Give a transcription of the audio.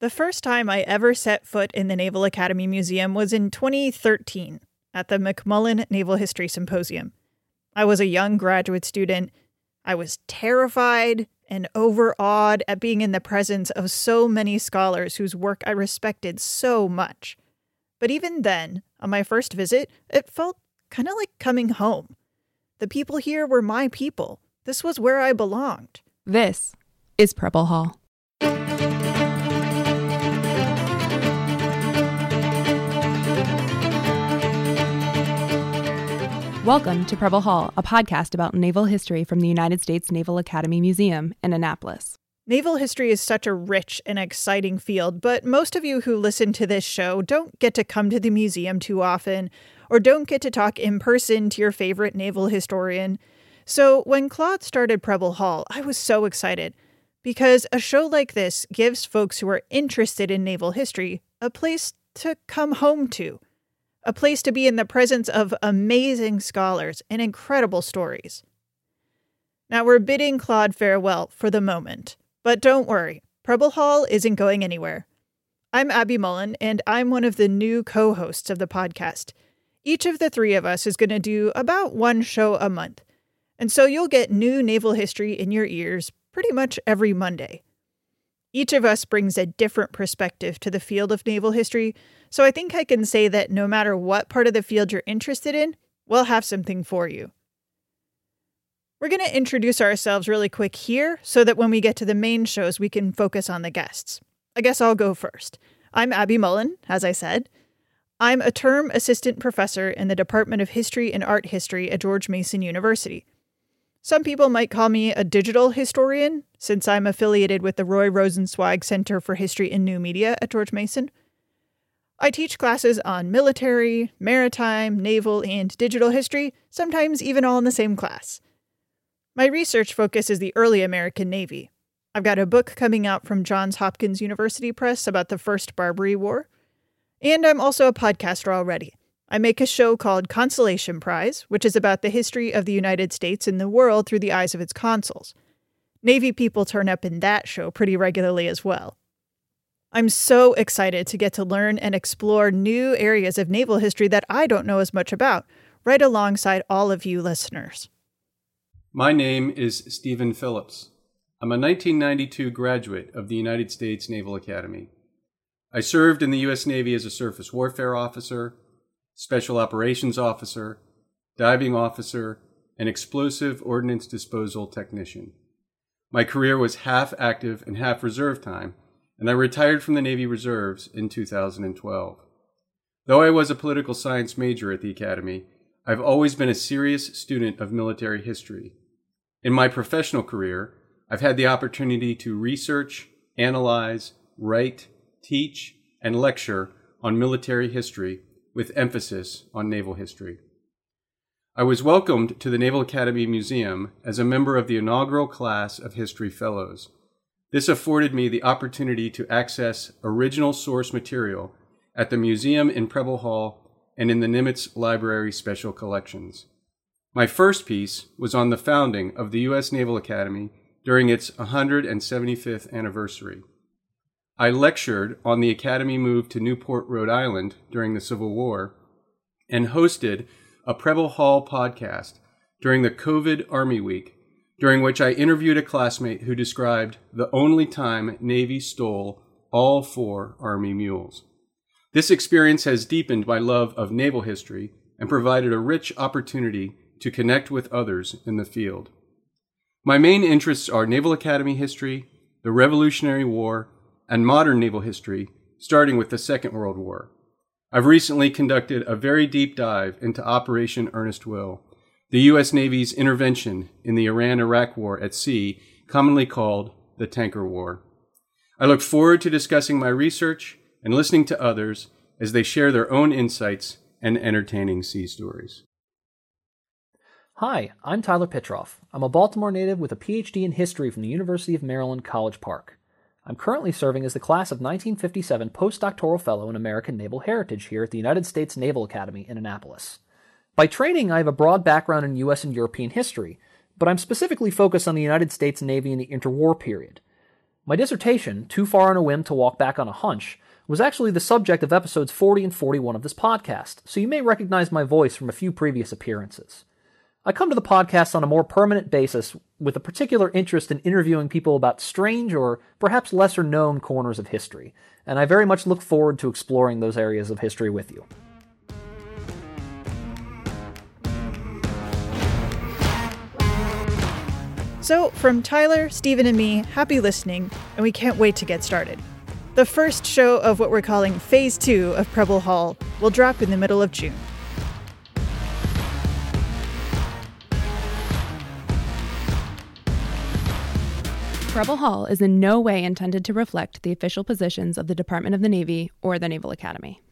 The first time I ever set foot in the Naval Academy Museum was in 2013 at the McMullen Naval History Symposium. I was a young graduate student. I was terrified and overawed at being in the presence of so many scholars whose work I respected so much. But even then, on my first visit, it felt kind of like coming home. The people here were my people. This was where I belonged. This is Preble Hall. Welcome to Preble Hall, a podcast about naval history from the United States Naval Academy Museum in Annapolis. Naval history is such a rich and exciting field, but most of you who listen to this show don't get to come to the museum too often or don't get to talk in person to your favorite naval historian. So when Claude started Preble Hall, I was so excited because a show like this gives folks who are interested in naval history a place to come home to a place to be in the presence of amazing scholars and incredible stories. Now we're bidding Claude farewell for the moment, but don't worry, Preble Hall isn't going anywhere. I'm Abby Mullen, and I'm one of the new co hosts of the podcast. Each of the three of us is going to do about one show a month, and so you'll get new naval history in your ears pretty much every Monday. Each of us brings a different perspective to the field of naval history, so I think I can say that no matter what part of the field you're interested in, we'll have something for you. We're going to introduce ourselves really quick here so that when we get to the main shows, we can focus on the guests. I guess I'll go first. I'm Abby Mullen, as I said. I'm a term assistant professor in the Department of History and Art History at George Mason University. Some people might call me a digital historian, since I'm affiliated with the Roy Rosenzweig Center for History and New Media at George Mason. I teach classes on military, maritime, naval, and digital history, sometimes even all in the same class. My research focus is the early American Navy. I've got a book coming out from Johns Hopkins University Press about the First Barbary War. And I'm also a podcaster already. I make a show called Consolation Prize, which is about the history of the United States and the world through the eyes of its consuls. Navy people turn up in that show pretty regularly as well. I'm so excited to get to learn and explore new areas of naval history that I don't know as much about, right alongside all of you listeners. My name is Stephen Phillips. I'm a 1992 graduate of the United States Naval Academy. I served in the U.S. Navy as a surface warfare officer, special operations officer, diving officer, and explosive ordnance disposal technician. My career was half active and half reserve time and I retired from the Navy Reserves in 2012. Though I was a political science major at the Academy, I've always been a serious student of military history. In my professional career, I've had the opportunity to research, analyze, write, teach, and lecture on military history with emphasis on naval history. I was welcomed to the Naval Academy Museum as a member of the inaugural class of History Fellows this afforded me the opportunity to access original source material at the museum in Preble Hall and in the Nimitz Library Special Collections. My first piece was on the founding of the U.S. Naval Academy during its 175th anniversary. I lectured on the Academy move to Newport, Rhode Island during the Civil War and hosted a Preble Hall podcast during the COVID Army Week during which I interviewed a classmate who described the only time Navy stole all four Army mules. This experience has deepened my love of naval history and provided a rich opportunity to connect with others in the field. My main interests are Naval Academy history, the Revolutionary War, and modern naval history, starting with the Second World War. I've recently conducted a very deep dive into Operation Earnest Will, the U.S. Navy's intervention in the Iran Iraq War at sea, commonly called the Tanker War. I look forward to discussing my research and listening to others as they share their own insights and entertaining sea stories. Hi, I'm Tyler Pitroff. I'm a Baltimore native with a PhD in history from the University of Maryland, College Park. I'm currently serving as the class of 1957 postdoctoral fellow in American Naval Heritage here at the United States Naval Academy in Annapolis. By training, I have a broad background in U.S. and European history, but I'm specifically focused on the United States Navy in the interwar period. My dissertation, Too Far on a Whim to Walk Back on a Hunch, was actually the subject of episodes 40 and 41 of this podcast, so you may recognize my voice from a few previous appearances. I come to the podcast on a more permanent basis with a particular interest in interviewing people about strange or perhaps lesser known corners of history, and I very much look forward to exploring those areas of history with you. So, from Tyler, Stephen, and me, happy listening, and we can't wait to get started. The first show of what we're calling Phase 2 of Preble Hall will drop in the middle of June. Preble Hall is in no way intended to reflect the official positions of the Department of the Navy or the Naval Academy.